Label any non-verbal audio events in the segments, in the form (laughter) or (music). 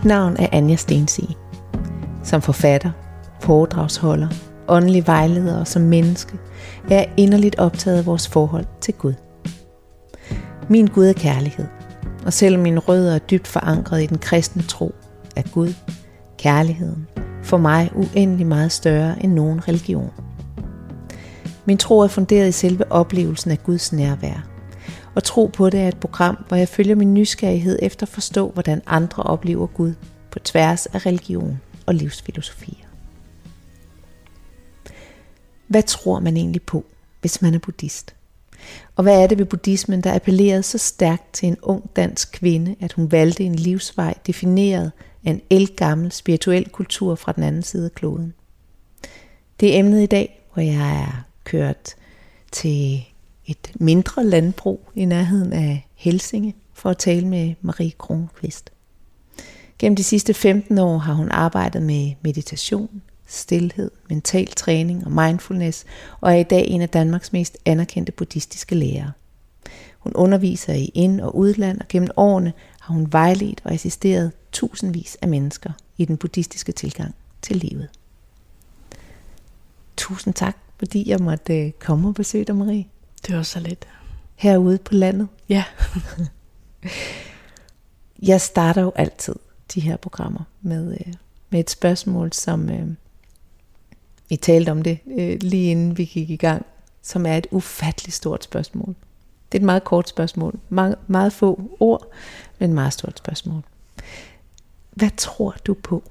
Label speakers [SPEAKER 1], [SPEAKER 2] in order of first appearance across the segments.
[SPEAKER 1] Mit navn er Anja Stensi. Som forfatter, foredragsholder, åndelig vejleder og som menneske er jeg inderligt optaget af vores forhold til Gud. Min Gud er kærlighed, og selvom mine rødder er dybt forankret i den kristne tro, er Gud, kærligheden, for mig uendelig meget større end nogen religion. Min tro er funderet i selve oplevelsen af Guds nærvær. Og tro på det er et program, hvor jeg følger min nysgerrighed efter at forstå, hvordan andre oplever Gud på tværs af religion og livsfilosofier. Hvad tror man egentlig på, hvis man er buddhist? Og hvad er det ved buddhismen, der appellerede så stærkt til en ung dansk kvinde, at hun valgte en livsvej defineret af en elgammel spirituel kultur fra den anden side af kloden? Det er emnet i dag, hvor jeg er kørt til et mindre landbrug i nærheden af Helsinge for at tale med Marie Kronqvist. Gennem de sidste 15 år har hun arbejdet med meditation, stillhed, mental træning og mindfulness, og er i dag en af Danmarks mest anerkendte buddhistiske lærere. Hun underviser i ind- og udland, og gennem årene har hun vejledt og assisteret tusindvis af mennesker i den buddhistiske tilgang til livet. Tusind tak, fordi jeg måtte øh, komme og besøge dig, Marie.
[SPEAKER 2] Det var så lidt.
[SPEAKER 1] Herude på landet.
[SPEAKER 2] Ja. (laughs)
[SPEAKER 1] jeg starter jo altid de her programmer med, øh, med et spørgsmål, som øh, vi talte om det øh, lige inden vi gik i gang, som er et ufatteligt stort spørgsmål. Det er et meget kort spørgsmål. Meget, meget få ord, men et meget stort spørgsmål. Hvad tror du på?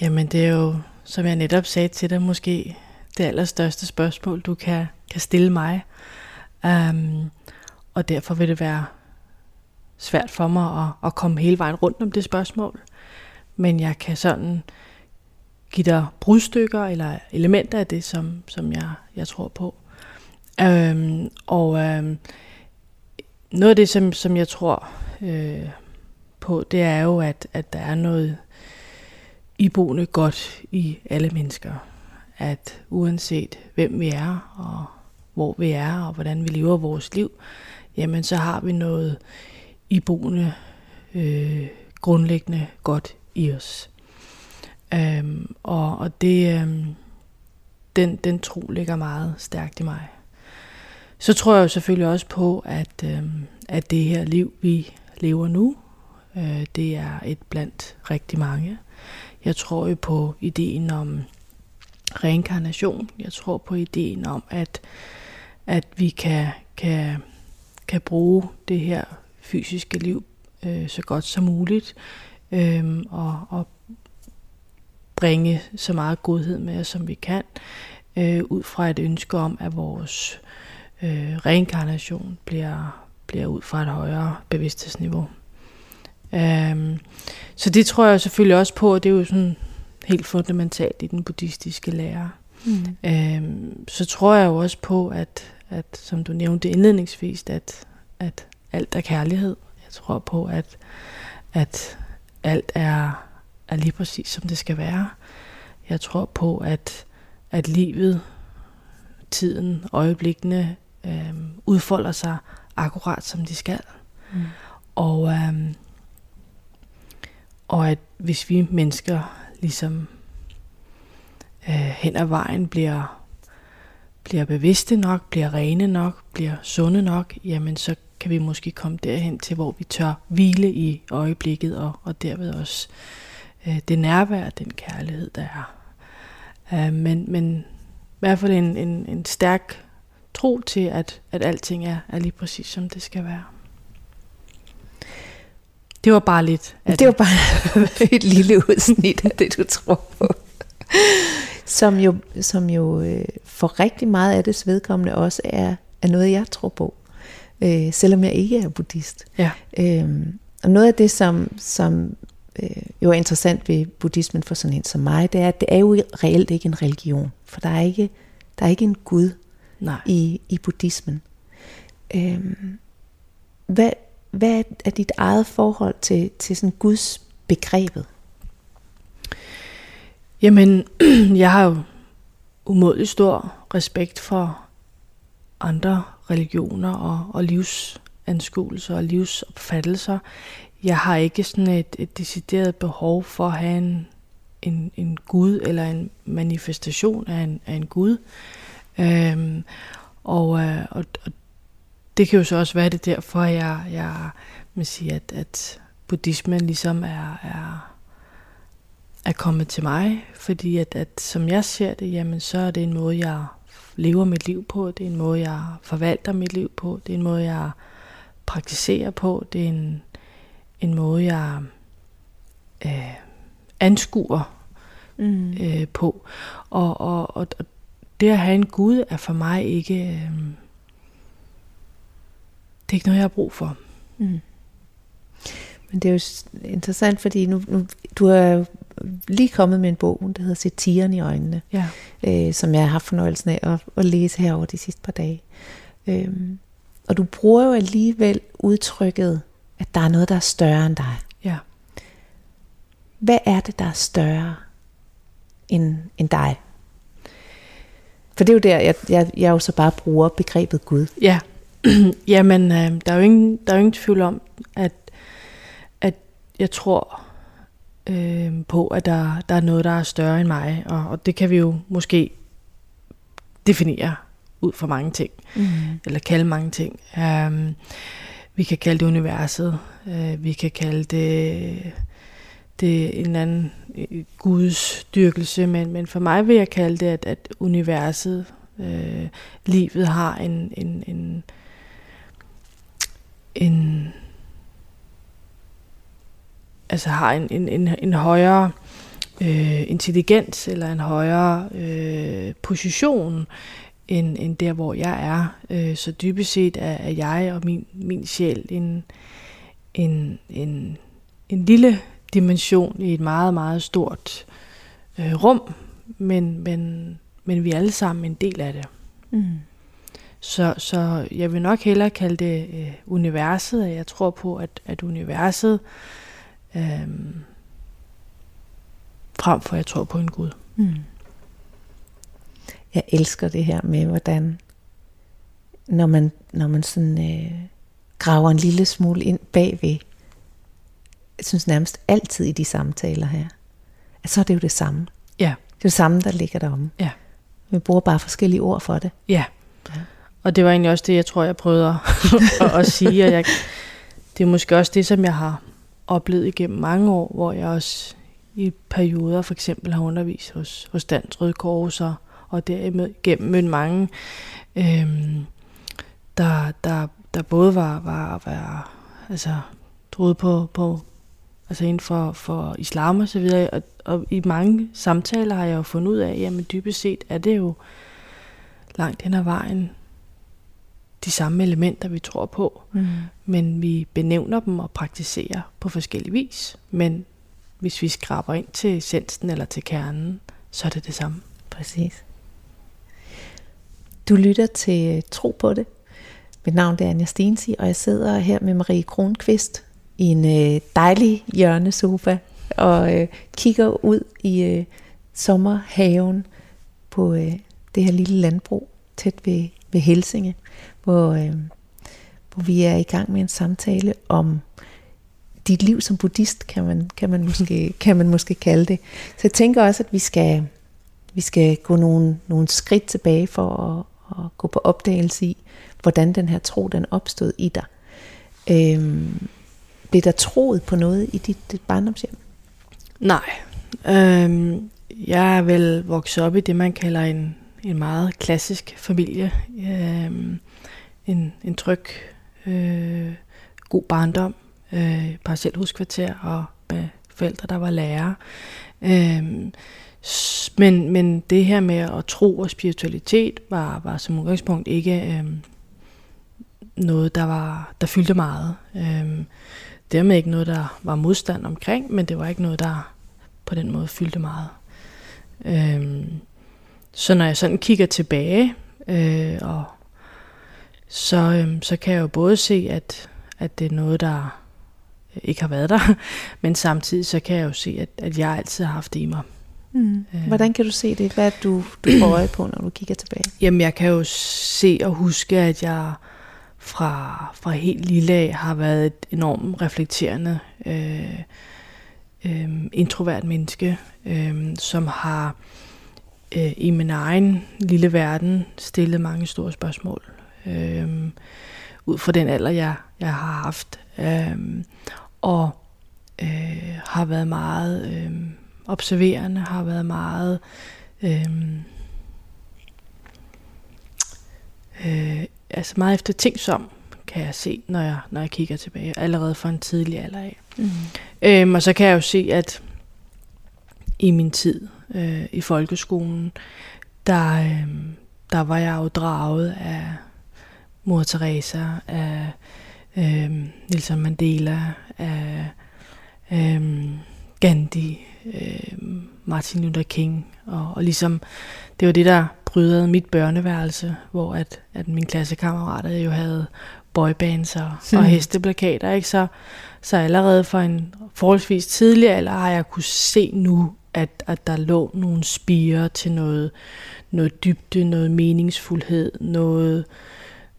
[SPEAKER 2] Jamen det er jo, som jeg netop sagde til dig, måske det allerstørste spørgsmål, du kan, kan stille mig. Um, og derfor vil det være svært for mig at, at komme hele vejen rundt om det spørgsmål. Men jeg kan sådan give dig brudstykker eller elementer af det, som, som jeg, jeg tror på. Um, og um, noget af det, som, som jeg tror øh, på, det er jo, at, at der er noget iboende godt i alle mennesker. At uanset hvem vi er, og hvor vi er, og hvordan vi lever vores liv, jamen så har vi noget iboende, øh, grundlæggende godt i os. Øhm, og og det, øhm, den, den tro ligger meget stærkt i mig. Så tror jeg jo selvfølgelig også på, at, øhm, at det her liv, vi lever nu, øh, det er et blandt rigtig mange. Jeg tror jo på ideen om reinkarnation. Jeg tror på ideen om, at, at vi kan, kan, kan bruge det her fysiske liv øh, så godt som muligt, øh, og, og bringe så meget godhed med os, som vi kan, øh, ud fra et ønske om, at vores øh, reinkarnation bliver, bliver ud fra et højere bevidsthedsniveau. Um, så det tror jeg selvfølgelig også på, det er jo sådan helt fundamentalt i den buddhistiske lære. Mm. Um, så tror jeg jo også på, at, at som du nævnte indledningsvis, at, at alt er kærlighed. Jeg tror på, at, at alt er, er lige præcis som det skal være. Jeg tror på, at, at livet, tiden, øjeblikkene øhm, udfolder sig akkurat som de skal. Mm. Og øhm, og at hvis vi mennesker ligesom øh, hen ad vejen bliver, bliver bevidste nok, bliver rene nok, bliver sunde nok, jamen så kan vi måske komme derhen til, hvor vi tør hvile i øjeblikket, og, og derved også øh, det nærvær, den kærlighed, der er. Øh, men, men i hvert fald en, en, en stærk tro til, at, at alting er, er lige præcis, som det skal være. Det var bare lidt.
[SPEAKER 1] Det var bare (laughs) et lille udsnit af det, du tror på. Som jo, som jo øh, for rigtig meget af det vedkommende også er, er noget, jeg tror på. Øh, selvom jeg ikke er buddhist.
[SPEAKER 2] Ja.
[SPEAKER 1] Øhm, og noget af det, som, som øh, jo er interessant ved buddhismen for sådan en som mig, det er, at det er jo reelt ikke en religion. For der er ikke, der er ikke en Gud
[SPEAKER 2] Nej.
[SPEAKER 1] I, i buddhismen. Øhm, hvad, hvad er dit eget forhold til, til sådan Guds begrebet?
[SPEAKER 2] Jamen, (clears throat) jeg har jo umådelig stor respekt for andre religioner og, og livsanskuelser og livsopfattelser. jeg har ikke sådan et, et decideret behov for at have en, en, en Gud eller en manifestation af en, af en Gud. Øhm, og, øh, og, og det kan jo så også være det derfor, jeg, jeg vil sige, at, at buddhismen ligesom er, er, er kommet til mig, fordi at, at som jeg ser det, jamen så er det en måde, jeg lever mit liv på, det er en måde, jeg forvalter mit liv på, det er en måde, jeg praktiserer på, det er en, en måde, jeg øh, anskuer mm. øh, på. Og, og, og, og det at have en Gud er for mig ikke... Øh, det er ikke noget, jeg har brug for. Mm.
[SPEAKER 1] Men det er jo interessant, fordi nu, nu du er lige kommet med en bog, der hedder Satiren i øjnene,
[SPEAKER 2] ja.
[SPEAKER 1] øh, som jeg har haft fornøjelsen af at, at læse herover de sidste par dage. Øhm, og du bruger jo alligevel udtrykket, at der er noget, der er større end dig.
[SPEAKER 2] Ja.
[SPEAKER 1] Hvad er det, der er større end, end dig? For det er jo der, jeg, jeg, jeg jo så bare bruger begrebet Gud.
[SPEAKER 2] Ja, (clears throat) jamen øh, der, er jo ingen, der er jo ingen tvivl om, at, at jeg tror øh, på, at der, der er noget, der er større end mig. Og, og det kan vi jo måske definere ud fra mange ting. Mm. Eller kalde mange ting. Um, vi kan kalde det universet. Uh, vi kan kalde det, det en eller anden øh, Guds dyrkelse. Men, men for mig vil jeg kalde det, at, at universet, uh, livet har en, en, en, en altså har en, en, en, en højere øh, intelligens eller en højere øh, position end, end der, hvor jeg er. Øh, så dybest set er, er jeg og min, min sjæl en, en, en, en lille dimension i et meget, meget stort øh, rum, men, men, men vi er alle sammen en del af det. Mm. Så, så jeg vil nok hellere kalde det øh, universet, og jeg tror på, at, at universet øh, frem for, at jeg tror på en Gud. Mm.
[SPEAKER 1] Jeg elsker det her med, hvordan når man, når man sådan øh, graver en lille smule ind bagved, jeg synes nærmest altid i de samtaler her, at så er det jo det samme.
[SPEAKER 2] Ja.
[SPEAKER 1] Det er det samme, der ligger derom.
[SPEAKER 2] Ja.
[SPEAKER 1] Vi bruger bare forskellige ord for det.
[SPEAKER 2] Ja. ja. Og det var egentlig også det, jeg tror, jeg prøvede (laughs) at, at sige. Og jeg, det er måske også det, som jeg har oplevet igennem mange år, hvor jeg også i perioder for eksempel har undervist hos, hos Dansk Røde Kors og, og derigennem mødt mange, øhm, der, der, der både var, var, var altså, troede på, på altså inden for, for islam og så videre, og, og i mange samtaler har jeg jo fundet ud af, jamen dybest set er det jo langt hen ad vejen de samme elementer, vi tror på, mm. men vi benævner dem og praktiserer på forskellige vis. Men hvis vi skraber ind til essensen eller til kernen, så er det det samme.
[SPEAKER 1] Præcis. Du lytter til Tro på det. Mit navn er Anja Stensi, og jeg sidder her med Marie Kronqvist i en øh, dejlig hjørnesofa og øh, kigger ud i øh, sommerhaven på øh, det her lille landbrug tæt ved, ved Helsinge hvor, øh, hvor vi er i gang med en samtale om dit liv som buddhist, kan man, kan man, måske, (laughs) kan man måske kalde det. Så jeg tænker også, at vi skal, vi skal gå nogle, nogle skridt tilbage for at, at gå på opdagelse i, hvordan den her tro, den opstod i dig. Øhm, blev der troet på noget i dit, dit barndomshjem?
[SPEAKER 2] Nej. Øhm, jeg er vel vokset op i det, man kalder en, en meget klassisk familie. Øhm, en, en tryg, øh, god barndom, øh, parcelhuskvarter og med forældre, der var lærere. Øh, men, men det her med at tro og spiritualitet var, var som udgangspunkt ikke øh, noget, der, var, der fyldte meget. Øh, dermed ikke noget, der var modstand omkring, men det var ikke noget, der på den måde fyldte meget. Øh, så når jeg sådan kigger tilbage øh, og så, øhm, så kan jeg jo både se, at, at det er noget, der ikke har været der, (laughs) men samtidig så kan jeg jo se, at, at jeg altid har haft det i mig.
[SPEAKER 1] Mm. Øh. Hvordan kan du se det? Hvad er du, du får øje på, når du kigger tilbage?
[SPEAKER 2] Jamen, jeg kan jo se og huske, at jeg fra, fra helt lille af har været et enormt reflekterende, øh, øh, introvert menneske, øh, som har øh, i min egen lille verden stillet mange store spørgsmål. Øh, ud fra den alder, jeg, jeg har haft. Øh, og øh, har været meget øh, observerende, har været meget øh, øh, altså meget eftertænksom, kan jeg se, når jeg, når jeg kigger tilbage, allerede fra en tidlig alder af. Mm. Øhm, og så kan jeg jo se, at i min tid øh, i folkeskolen, der, øh, der var jeg jo draget af mor Teresa, af øh, Nelson Mandela, af øh, Gandhi, øh, Martin Luther King, og, og ligesom, det var det, der brydede mit børneværelse, hvor at, at mine klassekammerater jo havde boybands og, (laughs) og hesteplakater, ikke? Så, så allerede for en forholdsvis tidlig alder har jeg kunne se nu, at, at der lå nogle spire til noget, noget dybde, noget meningsfuldhed, noget,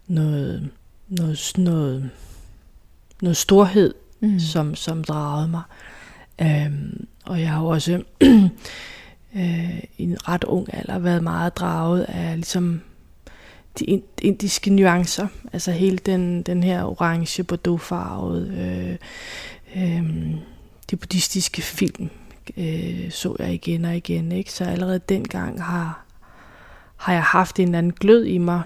[SPEAKER 2] noget, noget, noget, noget storhed, mm. som, som dragede mig. Øhm, og jeg har også (clears throat) øh, i en ret ung alder været meget draget af ligesom de indiske nuancer, altså hele den, den her orange bordeauxfarvede, øh, øh, de buddhistiske film øh, så jeg igen og igen, ikke? så allerede dengang har, har jeg haft en eller anden glød i mig,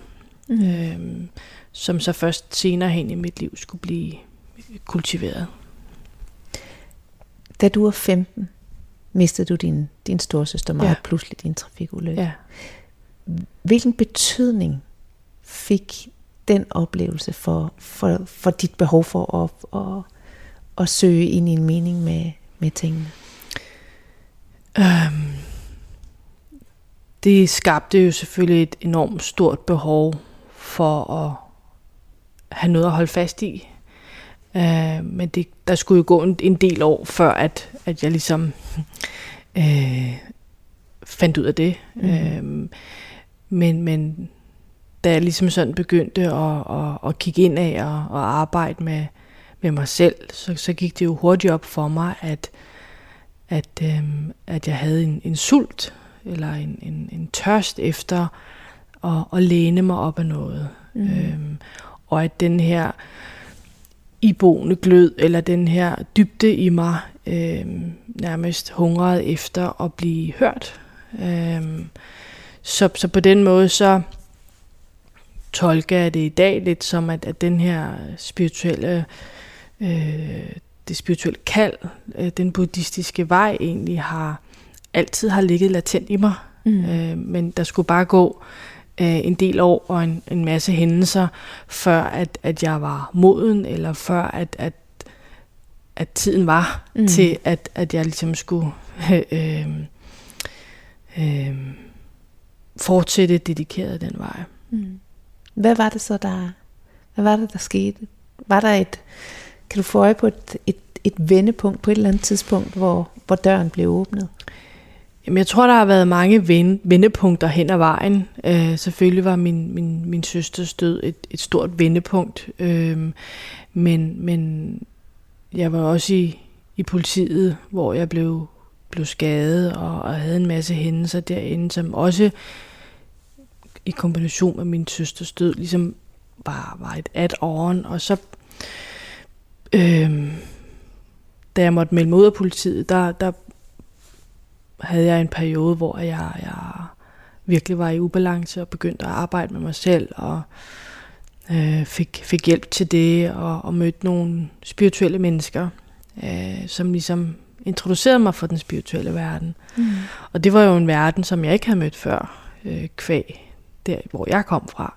[SPEAKER 2] mm. øh, som så først senere hen i mit liv skulle blive kultiveret.
[SPEAKER 1] Da du var 15, mistede du din, din storsøster meget ja. pludselig din trafikulykke. Ja. Hvilken betydning fik den oplevelse for, for, for dit behov for at, at, at søge ind i en mening med, med tingene? Um,
[SPEAKER 2] det skabte jo selvfølgelig et enormt stort behov for at have noget at holde fast i. Uh, men det, der skulle jo gå en, en del år, før at, at jeg ligesom uh, (laughs) fandt ud af det. Mm. Uh, men, men da jeg ligesom sådan begyndte at, at, at kigge ind af og, og arbejde med, med mig selv, så, så gik det jo hurtigt op for mig, at, at, øhm, at jeg havde en, en sult, eller en, en, en tørst efter at, at læne mig op af noget. Mm. Øhm, og at den her iboende glød, eller den her dybde i mig, øhm, nærmest hungrede efter at blive hørt. Øhm, så, så på den måde, så tolker jeg det i dag lidt som, at, at den her spirituelle, øh, det spirituelle kald, øh, den buddhistiske vej egentlig har altid har ligget latent i mig. Mm. Øh, men der skulle bare gå øh, en del år og en, en masse hændelser, før at, at jeg var moden, eller før at, at, at tiden var mm. til, at, at jeg ligesom skulle (laughs) øh, øh, fortsætte dedikeret den vej. Mm.
[SPEAKER 1] Hvad var det så, der, hvad var det, der skete? Var der et, kan du få øje på et, et, et vendepunkt på et eller andet tidspunkt, hvor, hvor døren blev åbnet?
[SPEAKER 2] Jamen, jeg tror, der har været mange vend, vendepunkter hen ad vejen. Øh, selvfølgelig var min, min, min søsters død et, et stort vendepunkt. Øh, men, men jeg var også i, i politiet, hvor jeg blev, blev skadet og, og havde en masse hændelser derinde, som også i kombination med min søsters død, ligesom var, var et add-on, og så, øh, da jeg måtte melde mig ud af politiet, der, der havde jeg en periode, hvor jeg, jeg virkelig var i ubalance og begyndte at arbejde med mig selv, og øh, fik, fik hjælp til det, og, og mødte nogle spirituelle mennesker, øh, som ligesom introducerede mig for den spirituelle verden. Mm. Og det var jo en verden, som jeg ikke havde mødt før, øh, kvæg der hvor jeg kom fra.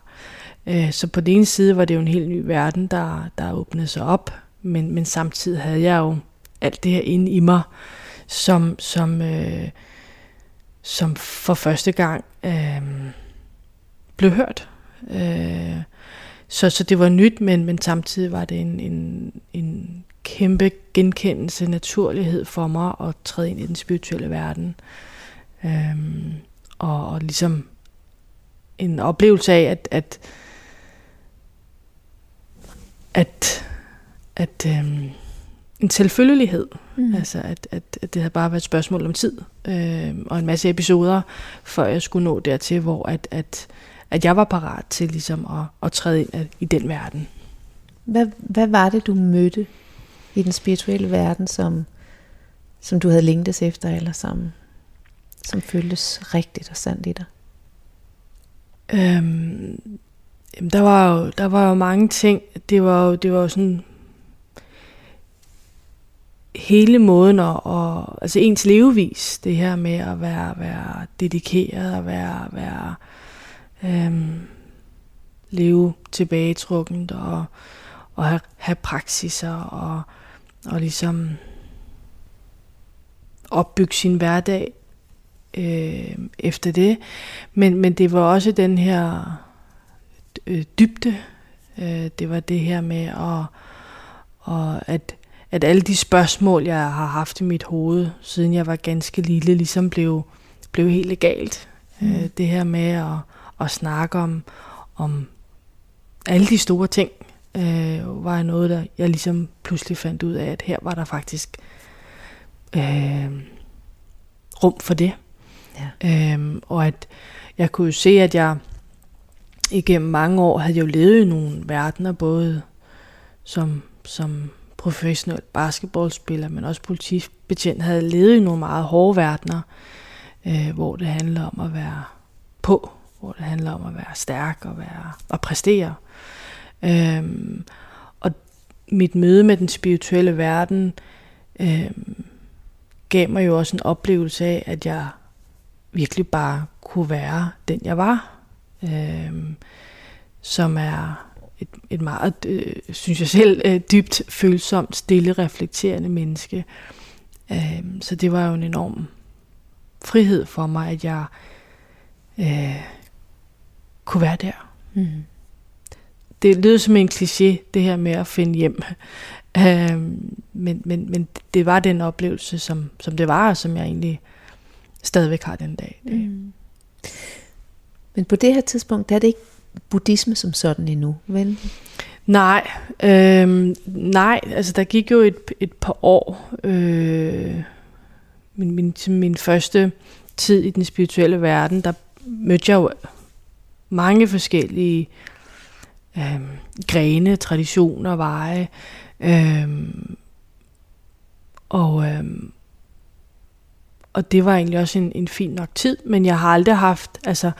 [SPEAKER 2] Øh, så på den ene side var det jo en helt ny verden, der, der åbnede sig op, men, men samtidig havde jeg jo alt det her inde i mig, som, som, øh, som for første gang øh, blev hørt. Øh, så, så det var nyt, men, men samtidig var det en, en, en kæmpe genkendelse, naturlighed for mig at træde ind i den spirituelle verden. Øh, og, og ligesom en oplevelse af, at, at, at, at øh, en selvfølgelighed. Mm. Altså, at, at, at det havde bare været et spørgsmål om tid øh, og en masse episoder, før jeg skulle nå dertil, hvor at, at, at jeg var parat til ligesom at, at træde ind i den verden.
[SPEAKER 1] Hvad, hvad var det, du mødte i den spirituelle verden, som, som du havde længtes efter, eller som, som føltes rigtigt og sandt i dig?
[SPEAKER 2] Øhm, jamen, der var jo, der var jo mange ting. Det var jo, det var jo sådan hele måden at, at, altså ens levevis, det her med at være, være dedikeret og være, være øhm, leve tilbagetrukkent og, og have, have praksiser og, og ligesom opbygge sin hverdag øh, efter det. Men, men det var også den her øh, dybde. Øh, det var det her med at, og at, at alle de spørgsmål, jeg har haft i mit hoved, siden jeg var ganske lille, ligesom blev, blev helt legalt. Mm. Øh, det her med at, at snakke om, om alle de store ting, øh, var noget, der jeg ligesom pludselig fandt ud af, at her var der faktisk øh, rum for det. Ja. Øhm, og at jeg kunne jo se, at jeg igennem mange år havde jo levet i nogle verdener, både som, som professionel basketballspiller, men også politibetjent, havde levet i nogle meget hårde verdener, øh, hvor det handler om at være på, hvor det handler om at være stærk og være og præstere. Øhm, og mit møde med den spirituelle verden øhm, gav mig jo også en oplevelse af, at jeg virkelig bare kunne være den, jeg var. Øhm, som er et, et meget, øh, synes jeg selv, øh, dybt følsomt, stille, reflekterende menneske. Øhm, så det var jo en enorm frihed for mig, at jeg øh, kunne være der. Mm. Det lyder som en kliché, det her med at finde hjem. Øhm, men, men, men det var den oplevelse, som, som det var, og som jeg egentlig stadigvæk har den dag. Mm.
[SPEAKER 1] Men på det her tidspunkt, der er det ikke buddhisme som sådan endnu, vel?
[SPEAKER 2] Nej, øh, nej, altså der gik jo et, et par år. Øh, min, min, min første tid i den spirituelle verden, der mødte jeg jo mange forskellige øh, grene, traditioner, veje. Øh, og, øh, og det var egentlig også en, en fin nok tid, men jeg har aldrig haft, altså,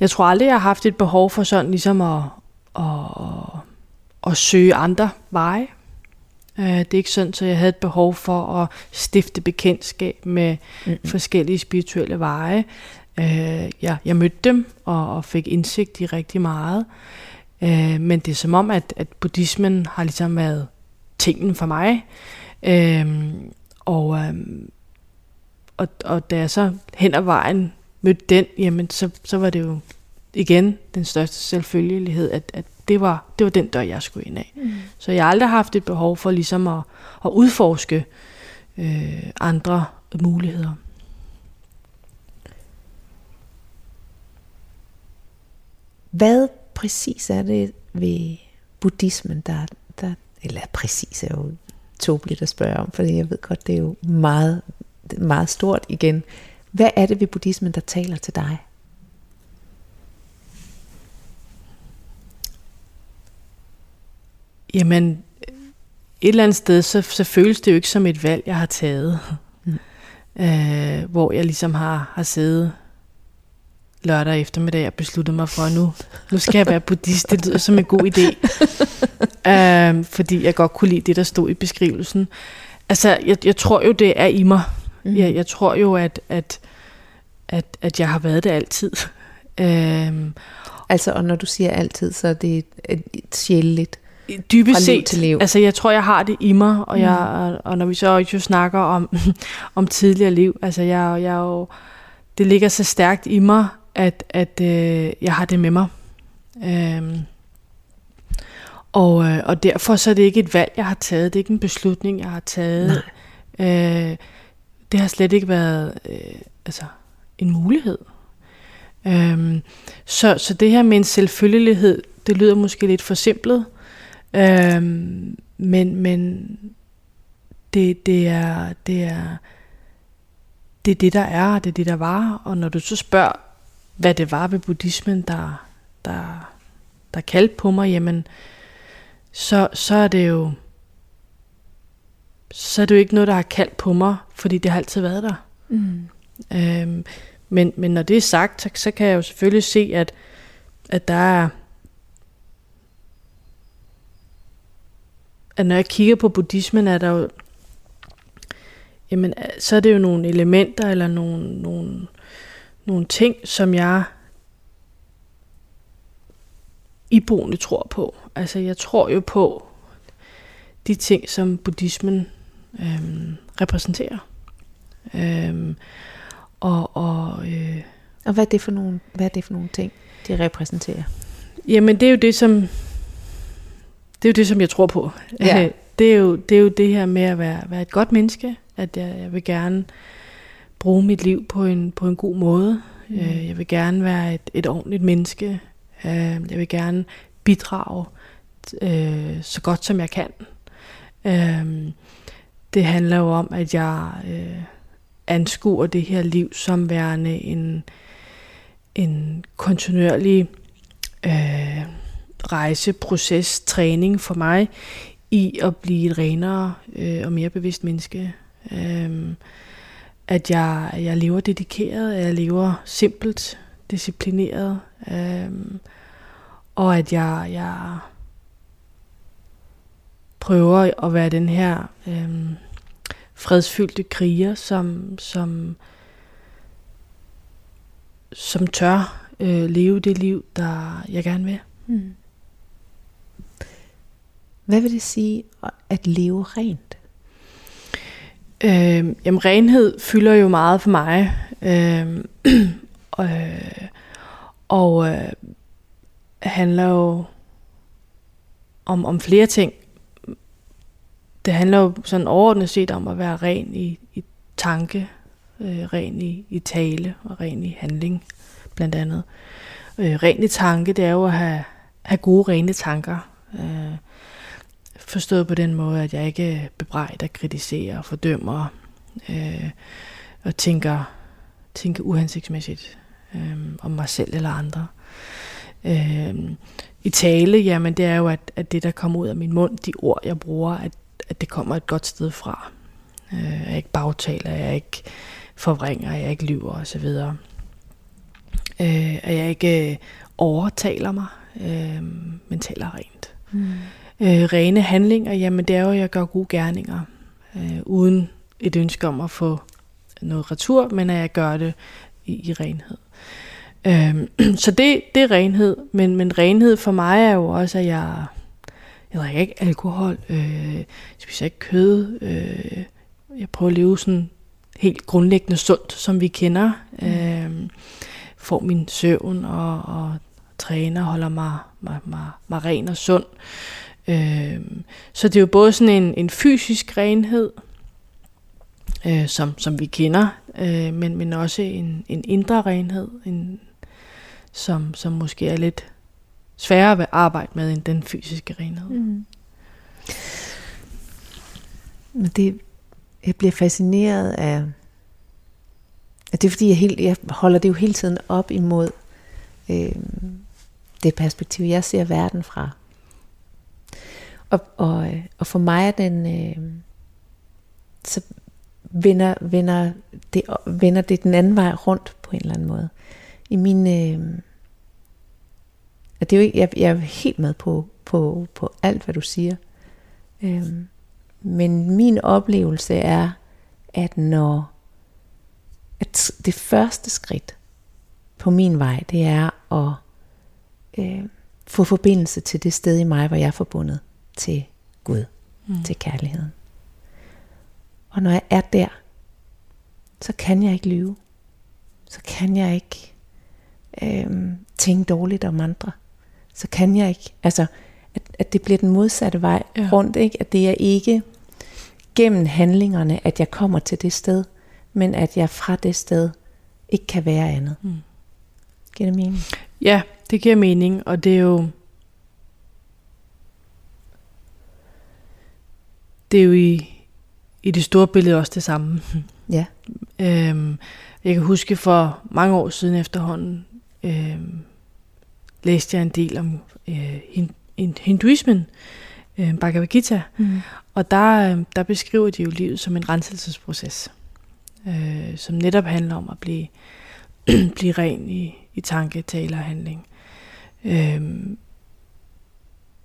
[SPEAKER 2] jeg tror aldrig, jeg har haft et behov for sådan ligesom at, at, at søge andre veje. Uh, det er ikke sådan, så jeg havde et behov for at stifte bekendtskab med mm-hmm. forskellige spirituelle veje. Uh, ja, jeg mødte dem og, og fik indsigt i rigtig meget. Uh, men det er som om, at, at buddhismen har ligesom været tingen for mig. Uh, og, um, og, og da jeg så hen ad vejen mødte den, jamen så, så var det jo igen den største selvfølgelighed, at, at det, var, det var den dør, jeg skulle ind af. Mm. Så jeg har aldrig haft et behov for ligesom at, at udforske øh, andre muligheder.
[SPEAKER 1] Hvad præcis er det ved buddhismen, der, der eller præcis er jo tåbeligt at spørge om, for jeg ved godt, det er jo meget meget stort igen. Hvad er det ved buddhismen, der taler til dig?
[SPEAKER 2] Jamen, et eller andet sted, så, så føles det jo ikke som et valg, jeg har taget. Mm. Øh, hvor jeg ligesom har, har siddet lørdag eftermiddag og besluttet mig for, at nu, nu skal jeg være buddhist. Det lyder som en god idé. (laughs) øh, fordi jeg godt kunne lide det, der stod i beskrivelsen. Altså, jeg, jeg tror jo, det er i mig. Mm. Jeg, jeg tror jo, at, at, at, at jeg har været det altid. (laughs) øhm,
[SPEAKER 1] altså, og når du siger altid, så er det et, et sjældent
[SPEAKER 2] dybest set, til liv. altså jeg tror, jeg har det i mig, og, mm. jeg, og når vi så jo snakker om, (laughs) om tidligere liv, altså jeg, jeg jo, det ligger så stærkt i mig, at, at øh, jeg har det med mig. Øhm, og, øh, og derfor så er det ikke et valg, jeg har taget, det er ikke en beslutning, jeg har taget. Nej. Øh, det har slet ikke været øh, altså, en mulighed. Øhm, så, så det her med en selvfølgelighed, det lyder måske lidt forsimplet, Øhm, men men det, det, er, det, er, det er det, der er, det er det, der var. Og når du så spørger, hvad det var ved buddhismen, der, der, der kaldte på mig, jamen, så, så er det jo så er det jo ikke noget, der har kaldt på mig, fordi det har altid været der. Mm. Øhm, men, men når det er sagt, så, så kan jeg jo selvfølgelig se, at, at der er... At når jeg kigger på buddhismen, er der jo... Jamen, så er det jo nogle elementer, eller nogle, nogle, nogle ting, som jeg iboende tror på. Altså, jeg tror jo på de ting, som buddhismen øhm, repræsenterer. Øhm, og, og, øh,
[SPEAKER 1] og hvad er, det for nogle, hvad er det for nogle ting, de repræsenterer?
[SPEAKER 2] Jamen det er jo det, som det er jo det, som jeg tror på. Ja. (laughs) Det, er jo, det er jo det her med at være, være et godt menneske, at jeg, jeg vil gerne bruge mit liv på en, på en god måde. Mm. Øh, jeg vil gerne være et, et ordentligt menneske. Øh, jeg vil gerne bidrage øh, så godt som jeg kan. Øh, det handler jo om, at jeg øh, anskuer det her liv som værende en, en kontinuerlig øh, rejse, proces, træning for mig i at blive et renere øh, og mere bevidst menneske. Øh, at jeg, jeg lever dedikeret, at jeg lever simpelt, disciplineret, øh, og at jeg, jeg prøver at være den her øh, fredsfyldte kriger, som, som, som tør øh, leve det liv, der jeg gerne vil. Mm.
[SPEAKER 1] Hvad vil det sige at leve rent?
[SPEAKER 2] Øh, jamen renhed fylder jo meget for mig. Øh, (clears throat) øh, og øh, handler jo om, om flere ting det handler jo sådan overordnet set om at være ren i, i tanke, øh, ren i, i tale og ren i handling, blandt andet. Øh, ren i tanke, det er jo at have, have gode, rene tanker. Øh, forstået på den måde, at jeg ikke bebrejder, kritiserer, fordømmer øh, og tænker, tænker uhensigtsmæssigt øh, om mig selv eller andre. Øh, I tale, jamen det er jo, at, at det, der kommer ud af min mund, de ord, jeg bruger, at at det kommer et godt sted fra. Øh, jeg ikke bagtaler, jeg ikke forvringer, jeg ikke lyver osv. Øh, at jeg ikke øh, overtaler mig, øh, men taler rent. Mm. Øh, rene handlinger, jamen det er jo, at jeg gør gode gerninger, øh, uden et ønske om at få noget retur, men at jeg gør det i, i renhed. Øh, (clears throat) så det, det er renhed, men, men renhed for mig er jo også, at jeg jeg drikker ikke alkohol, øh, jeg spiser ikke kød, øh, jeg prøver at leve sådan helt grundlæggende sundt, som vi kender. Mm. Øh, får min søvn og, og træner, holder mig, mig, mig, mig ren og sund. Øh, så det er jo både sådan en, en fysisk renhed, øh, som, som vi kender, øh, men, men også en, en indre renhed, en, som, som måske er lidt sværere at arbejde med end den fysiske renhed. Mm.
[SPEAKER 1] Men det, jeg bliver fascineret af, at det er fordi, jeg, helt, jeg holder det jo hele tiden op imod øh, det perspektiv, jeg ser verden fra. Og, og, øh, og for mig er den, øh, så vender, vender, det, vender det den anden vej rundt på en eller anden måde. I min, øh, at det er jo ikke, jeg, jeg er helt med på, på, på alt, hvad du siger. Øhm, men min oplevelse er, at når at det første skridt på min vej, det er at øh, få forbindelse til det sted i mig, hvor jeg er forbundet til Gud, mm. til kærligheden. Og når jeg er der, så kan jeg ikke lyve. Så kan jeg ikke øh, tænke dårligt om andre så kan jeg ikke. Altså, at, at det bliver den modsatte vej ja. rundt, ikke? At det er ikke gennem handlingerne, at jeg kommer til det sted, men at jeg fra det sted ikke kan være andet. Mm. Giver det mening?
[SPEAKER 2] Ja, det giver mening, og det er jo det er jo i, i det store billede også det samme. (laughs)
[SPEAKER 1] Ja.
[SPEAKER 2] Øhm, jeg kan huske for mange år siden efterhånden, øhm, læste jeg en del om øh, hin, hinduismen, øh, Bhagavad Gita, mm. og der, øh, der beskriver de jo livet som en renselsesproces, øh, som netop handler om at blive, (clears throat) blive ren i, i tanke, tale og handling. Øh,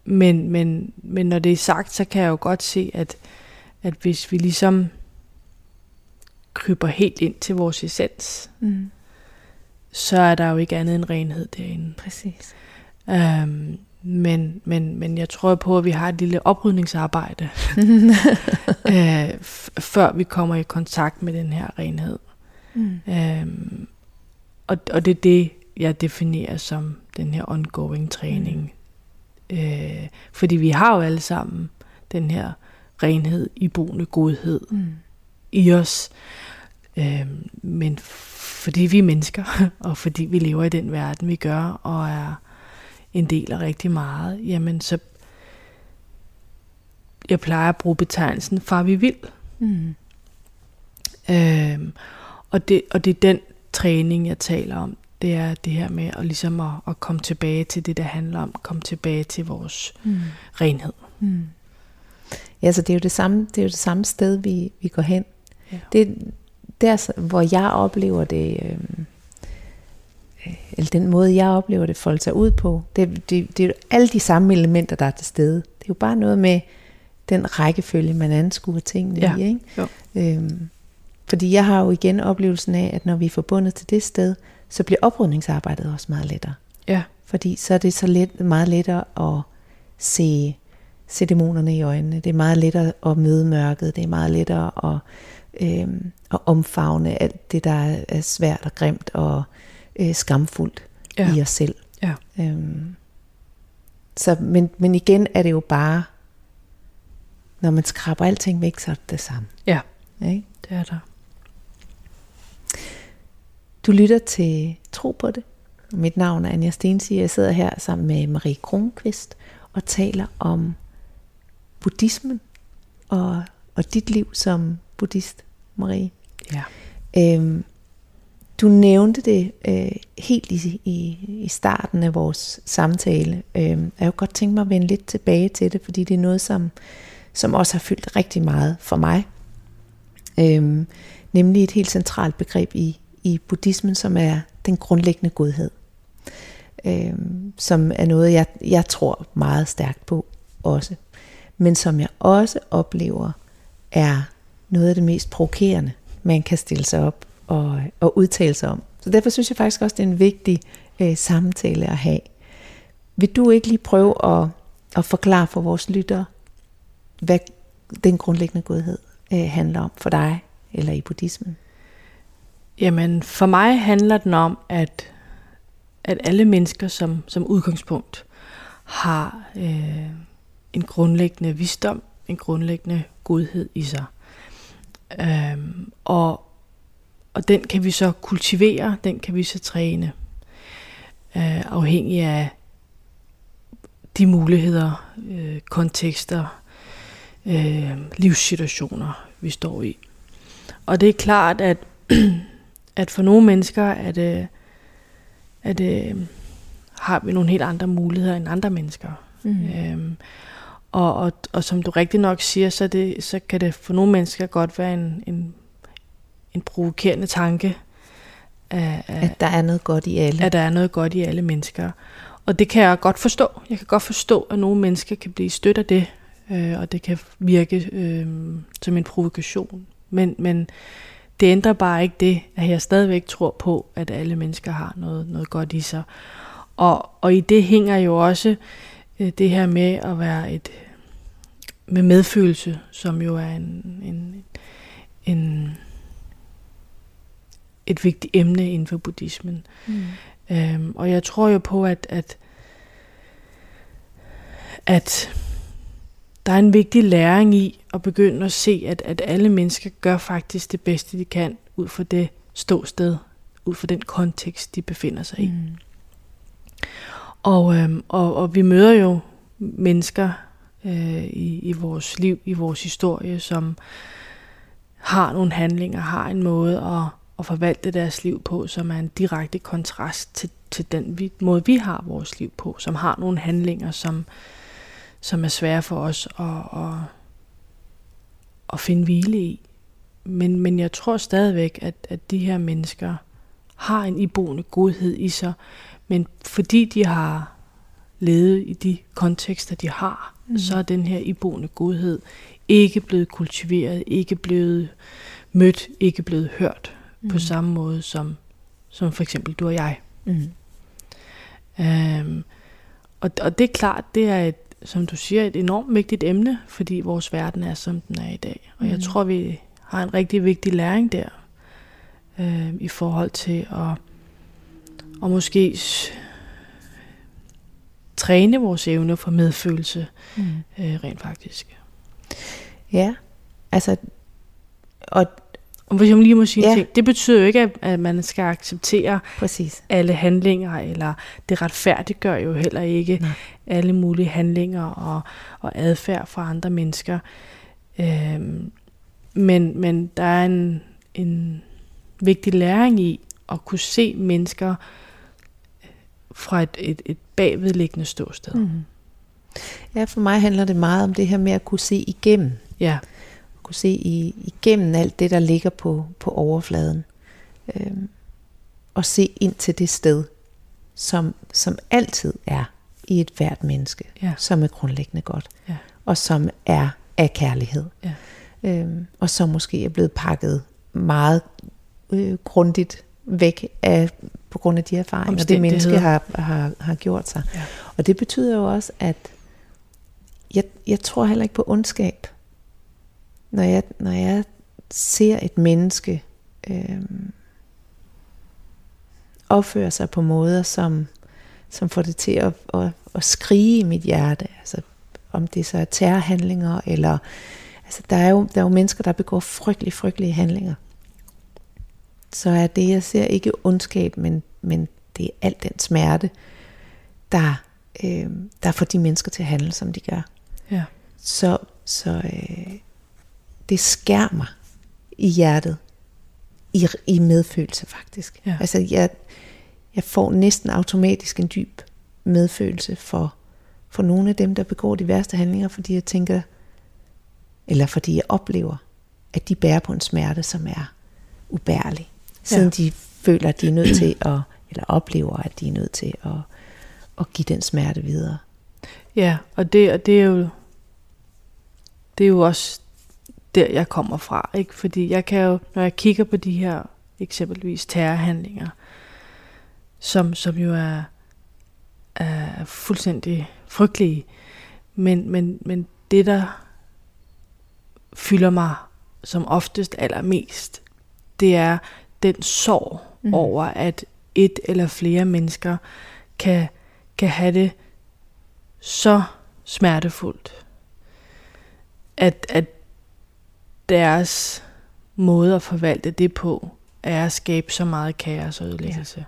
[SPEAKER 2] men, men, men når det er sagt, så kan jeg jo godt se, at, at hvis vi ligesom kryber helt ind til vores essens, mm. Så er der jo ikke andet end renhed derinde.
[SPEAKER 1] Præcis.
[SPEAKER 2] Øhm, men, men, men jeg tror på, at vi har et lille oprydningsarbejde, (laughs) øh, før vi kommer i kontakt med den her renhed. Mm. Øhm, og, og det er det, jeg definerer som den her ongoing træning. Mm. Øh, fordi vi har jo alle sammen den her renhed, iboende godhed mm. i os. Øh, men fordi vi er mennesker, (laughs) og fordi vi lever i den verden, vi gør, og er en del af rigtig meget, jamen så jeg plejer at bruge betegnelsen far vi vil. Mm. Øhm, og, det, og det er den træning, jeg taler om. Det er det her med at, ligesom at, at komme tilbage til det, der handler om. Komme tilbage til vores mm. renhed. Mm.
[SPEAKER 1] Ja, så det er jo det samme, det er jo det samme sted, vi, vi går hen. Ja. Det, der, hvor jeg oplever det, øhm, øh, eller den måde, jeg oplever det folde sig ud på, det, det, det er jo alle de samme elementer, der er til stede. Det er jo bare noget med den rækkefølge, man anskuer tingene ja. i. Ikke? Jo. Øhm, fordi jeg har jo igen oplevelsen af, at når vi er forbundet til det sted, så bliver oprydningsarbejdet også meget lettere.
[SPEAKER 2] Ja.
[SPEAKER 1] Fordi så er det så let, meget lettere at se, se dæmonerne i øjnene. Det er meget lettere at møde mørket. Det er meget lettere at øh, at omfavne alt det, der er svært og grimt og øh, skamfuldt ja. i os selv.
[SPEAKER 2] Ja.
[SPEAKER 1] Øhm, så, men, men igen er det jo bare, når man skraber alting væk, så er det det samme.
[SPEAKER 2] Ja,
[SPEAKER 1] ikke?
[SPEAKER 2] det er der.
[SPEAKER 1] Du lytter til Tro på det. Mit navn er Anja Stensi, jeg sidder her sammen med Marie Kronqvist og taler om buddhismen og, og dit liv som buddhist, Marie.
[SPEAKER 2] Ja.
[SPEAKER 1] Øhm, du nævnte det øh, helt i, i, i starten af vores samtale. Øhm, jeg kunne godt tænke mig at vende lidt tilbage til det, fordi det er noget, som, som også har fyldt rigtig meget for mig. Øhm, nemlig et helt centralt begreb i, i buddhismen, som er den grundlæggende godhed. Øhm, som er noget, jeg, jeg tror meget stærkt på også. Men som jeg også oplever er noget af det mest provokerende, man kan stille sig op og, og udtale sig om. Så derfor synes jeg faktisk også, det er en vigtig øh, samtale at have. Vil du ikke lige prøve at, at forklare for vores lyttere, hvad den grundlæggende godhed øh, handler om for dig eller i buddhismen?
[SPEAKER 2] Jamen, for mig handler den om, at, at alle mennesker som, som udgangspunkt har øh, en grundlæggende visdom, en grundlæggende godhed i sig. Øhm, og, og den kan vi så kultivere, den kan vi så træne, øh, afhængig af de muligheder, øh, kontekster, øh, livssituationer, vi står i. Og det er klart, at, (clears throat) at for nogle mennesker er det, at det, har vi nogle helt andre muligheder end andre mennesker. Mm. Øhm, og, og, og som du rigtig nok siger, så, det, så kan det for nogle mennesker godt være en, en, en provokerende tanke.
[SPEAKER 1] At, at der er noget godt i alle.
[SPEAKER 2] At der er noget godt i alle mennesker. Og det kan jeg godt forstå. Jeg kan godt forstå, at nogle mennesker kan blive stødt af det, øh, og det kan virke øh, som en provokation. Men, men det ændrer bare ikke det, at jeg stadigvæk tror på, at alle mennesker har noget, noget godt i sig. Og, og i det hænger jo også øh, det her med at være et med medfølelse, som jo er en, en, en et vigtigt emne inden for buddhismen. Mm. Øhm, og jeg tror jo på, at, at, at der er en vigtig læring i at begynde at se, at, at alle mennesker gør faktisk det bedste, de kan, ud fra det ståsted, ud fra den kontekst, de befinder sig i. Mm. Og, øhm, og, og vi møder jo mennesker, øh, i, i vores liv, i vores historie, som har nogle handlinger, har en måde at, at forvalte deres liv på, som er en direkte kontrast til, til den vi, måde, vi har vores liv på, som har nogle handlinger, som, som er svære for os at, at, at finde hvile i. Men, men jeg tror stadigvæk, at, at de her mennesker har en iboende godhed i sig, men fordi de har levet i de kontekster, de har, mm. så er den her iboende godhed ikke blevet kultiveret, ikke blevet mødt, ikke blevet hørt mm. på samme måde som, som for eksempel du og jeg. Mm. Øhm, og, og det er klart, det er et, som du siger, et enormt vigtigt emne, fordi vores verden er, som den er i dag. Og mm. jeg tror, vi har en rigtig vigtig læring der, øh, i forhold til at, og måske træne vores evne for medfølelse, mm. øh, rent faktisk.
[SPEAKER 1] Ja, altså, og
[SPEAKER 2] og hvis jeg lige må sige ja. ting, det betyder jo ikke, at man skal acceptere
[SPEAKER 1] Præcis.
[SPEAKER 2] alle handlinger, eller det retfærdiggør jo heller ikke Nej. alle mulige handlinger og, og adfærd fra andre mennesker. Øhm, men, men der er en, en vigtig læring i at kunne se mennesker fra et, et, et bagvedliggende ståsted. Mm.
[SPEAKER 1] Ja, for mig handler det meget om det her med at kunne se igennem.
[SPEAKER 2] Ja.
[SPEAKER 1] At kunne se i, igennem alt det, der ligger på, på overfladen. Øhm, og se ind til det sted, som, som altid er i et hvert menneske,
[SPEAKER 2] ja.
[SPEAKER 1] som er grundlæggende godt,
[SPEAKER 2] ja.
[SPEAKER 1] og som er af kærlighed.
[SPEAKER 2] Ja.
[SPEAKER 1] Øhm, og som måske er blevet pakket meget øh, grundigt væk af, på grund af de erfaringer, det menneske har, har, har gjort sig.
[SPEAKER 2] Ja.
[SPEAKER 1] Og det betyder jo også, at jeg, jeg tror heller ikke på ondskab. Når jeg, når jeg ser et menneske øh, opføre sig på måder, som, som får det til at, at, at skrige i mit hjerte, altså om det så er terrorhandlinger, eller altså der er jo, der er jo mennesker, der begår frygtelige, frygtelige handlinger så er det, jeg ser, ikke ondskab, men, men det er alt den smerte, der, øh, der får de mennesker til at handle, som de gør.
[SPEAKER 2] Ja.
[SPEAKER 1] Så, så øh, det skærmer i hjertet, i, i medfølelse faktisk.
[SPEAKER 2] Ja.
[SPEAKER 1] Altså jeg, jeg får næsten automatisk en dyb medfølelse for, for nogle af dem, der begår de værste handlinger, fordi jeg tænker, eller fordi jeg oplever, at de bærer på en smerte, som er ubærlig siden ja. de føler, at de er nødt til at, eller oplever, at de er nødt til at, at give den smerte videre.
[SPEAKER 2] Ja, og det, og det er jo det er jo også der, jeg kommer fra. Ikke? Fordi jeg kan jo, når jeg kigger på de her eksempelvis terrorhandlinger, som, som jo er, er fuldstændig frygtelige, men, men, men det, der fylder mig som oftest allermest, det er den sorg mm. over, at et eller flere mennesker kan, kan have det så smertefuldt, at, at deres måde at forvalte det på, er at skabe så meget kaos og ødelæggelse. Ja.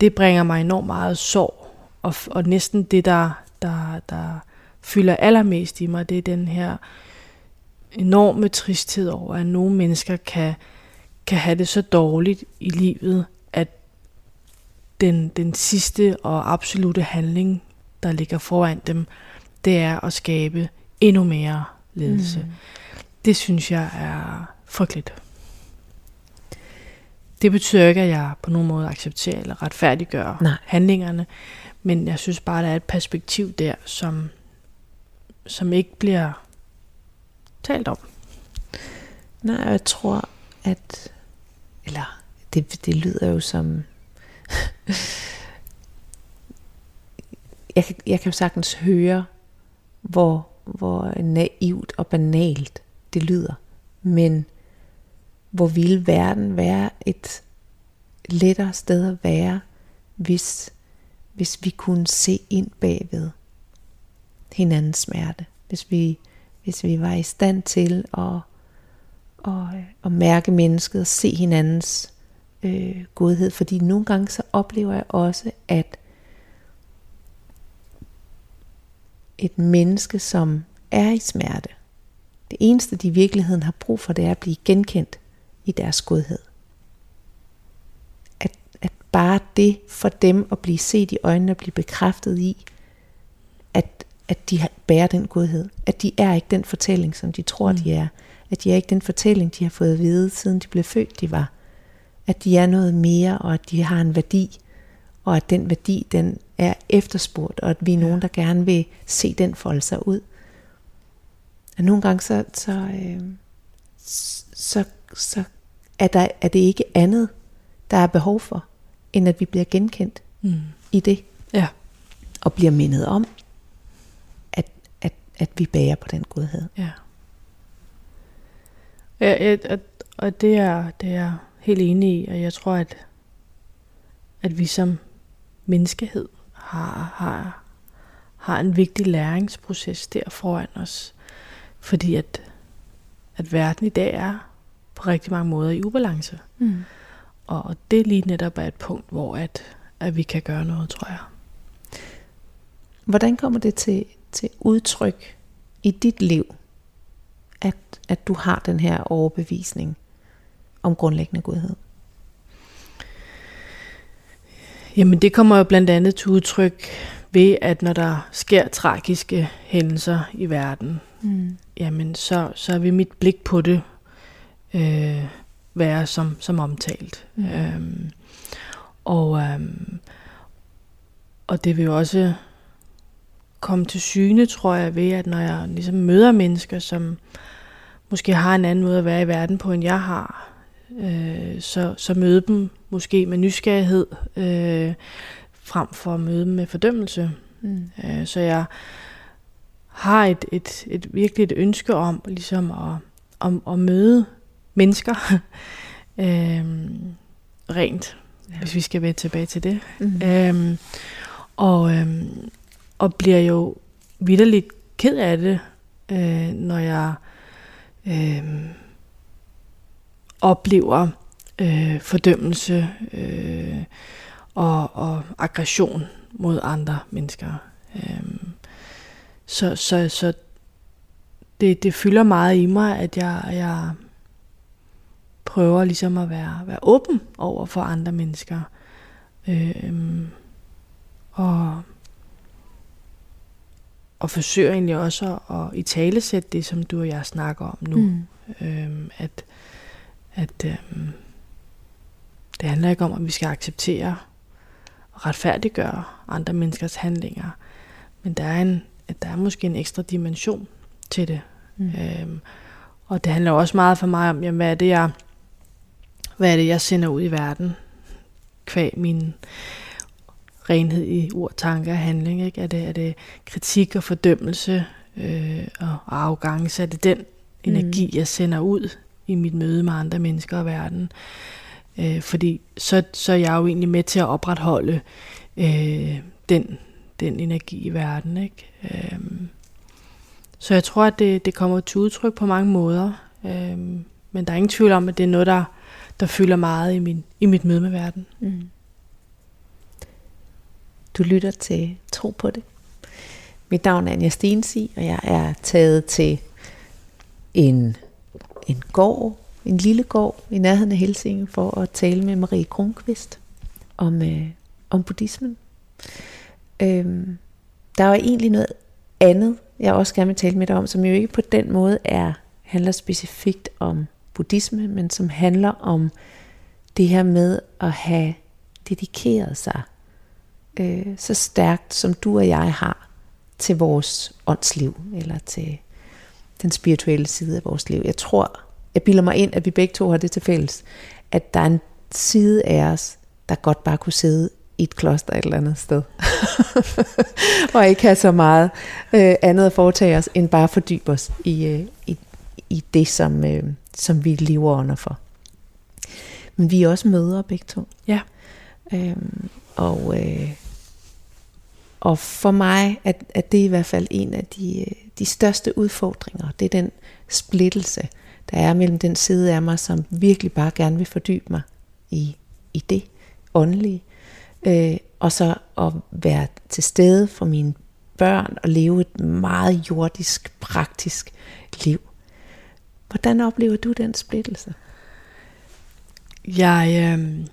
[SPEAKER 2] Det bringer mig enormt meget sorg, og, og næsten det, der, der, der fylder allermest i mig, det er den her enorme tristhed over, at nogle mennesker kan kan have det så dårligt i livet, at den, den sidste og absolute handling, der ligger foran dem, det er at skabe endnu mere ledelse. Mm. Det synes jeg er frygteligt. Det betyder ikke, at jeg på nogen måde accepterer eller retfærdiggør
[SPEAKER 1] Nej.
[SPEAKER 2] handlingerne, men jeg synes bare, at der er et perspektiv der, som, som ikke bliver talt om.
[SPEAKER 1] Nej, jeg tror, at, eller det, det lyder jo som, (laughs) jeg, kan, jeg kan jo sagtens høre, hvor, hvor naivt og banalt det lyder, men hvor ville verden være et lettere sted at være, hvis, hvis vi kunne se ind bagved hinandens smerte. Hvis vi, hvis vi var i stand til at og, og mærke mennesket og se hinandens øh, godhed. Fordi nogle gange så oplever jeg også, at et menneske, som er i smerte. Det eneste, de i virkeligheden har brug for, det er at blive genkendt i deres godhed. At, at bare det for dem at blive set i øjnene og blive bekræftet i, at, at de bærer den godhed. At de er ikke den fortælling, som de tror, mm. de er. At de er ikke den fortælling, de har fået at vide, siden de blev født, de var. At de er noget mere, og at de har en værdi, og at den værdi, den er efterspurgt, og at vi er nogen, der gerne vil se den folde sig ud. Og nogle gange så, så, øh, så, så er, der, er det ikke andet, der er behov for, end at vi bliver genkendt mm. i det.
[SPEAKER 2] Ja.
[SPEAKER 1] Og bliver mindet om, at, at, at vi bærer på den godhed.
[SPEAKER 2] Ja. Ja, og, og det er, det er helt enig i, og jeg tror, at, at vi som menneskehed har, har, har en vigtig læringsproces der foran os. Fordi at, at verden i dag er på rigtig mange måder i ubalance. Mm. Og det lige netop er et punkt, hvor at, at vi kan gøre noget, tror jeg.
[SPEAKER 1] Hvordan kommer det til, til udtryk i dit liv, at, at du har den her overbevisning om grundlæggende godhed?
[SPEAKER 2] Jamen det kommer jo blandt andet til udtryk ved, at når der sker tragiske hændelser i verden, mm. jamen så, så vil mit blik på det øh, være som, som omtalt. Mm. Øhm, og, øhm, og det vil jo også komme til syne, tror jeg, ved at når jeg ligesom møder mennesker, som måske har en anden måde at være i verden på, end jeg har, øh, så, så møde dem måske med nysgerrighed, øh, frem for at møde dem med fordømmelse. Mm. Øh, så jeg har et, et, et virkelig et ønske om ligesom at, om, at møde mennesker (laughs) øh, rent, ja. hvis vi skal være tilbage til det. Mm. Øh, og, øh, og bliver jo vidderligt ked af det, øh, når jeg øh, oplever øh, fordømmelse øh, og, og aggression mod andre mennesker. Øh, så så, så det, det fylder meget i mig, at jeg, jeg prøver ligesom at være, være åben over for andre mennesker. Øh, og og forsøger egentlig også at, at i tale sætte det, som du og jeg snakker om nu. Mm. Øhm, at at øhm, det handler ikke om, at vi skal acceptere og retfærdiggøre andre menneskers handlinger, men der er, en, at der er måske en ekstra dimension til det. Mm. Øhm, og det handler også meget for mig om, jamen, hvad er det, jeg, hvad er det, jeg sender ud i verden, kvæg min renhed i ord, tanker og handling. Ikke? Er, det, er det kritik og fordømmelse øh, og arrogance? Er det den energi, mm. jeg sender ud i mit møde med andre mennesker og verden? Øh, fordi så, så er jeg jo egentlig med til at opretholde øh, den, den energi i verden. Ikke? Øh, så jeg tror, at det, det kommer til udtryk på mange måder. Øh, men der er ingen tvivl om, at det er noget, der, der fylder meget i, min, i mit møde med verden. Mm.
[SPEAKER 1] Du lytter til Tro på det. Mit navn er Anja Stensi, og jeg er taget til en, en gård, en lille gård i nærheden af Helsinge, for at tale med Marie Kronqvist om, øh, om buddhismen. Øhm, der er egentlig noget andet, jeg også gerne vil tale med dig om, som jo ikke på den måde er handler specifikt om buddhisme, men som handler om det her med at have dedikeret sig øh, så stærkt, som du og jeg har til vores åndsliv, eller til den spirituelle side af vores liv. Jeg tror, jeg bilder mig ind, at vi begge to har det til fælles, at der er en side af os, der godt bare kunne sidde i et kloster et eller andet sted. (laughs) og ikke have så meget øh, andet at foretage os, end bare fordybe os i, øh, i, i det, som, øh, som vi lever under for. Men vi er også mødre begge to.
[SPEAKER 2] Ja.
[SPEAKER 1] Øhm, og, øh, og for mig er, er det i hvert fald en af de, øh, de største udfordringer. Det er den splittelse, der er mellem den side af mig, som virkelig bare gerne vil fordybe mig i, i det åndelige, øh, og så at være til stede for mine børn og leve et meget jordisk, praktisk liv. Hvordan oplever du den splittelse?
[SPEAKER 2] Jeg, øh,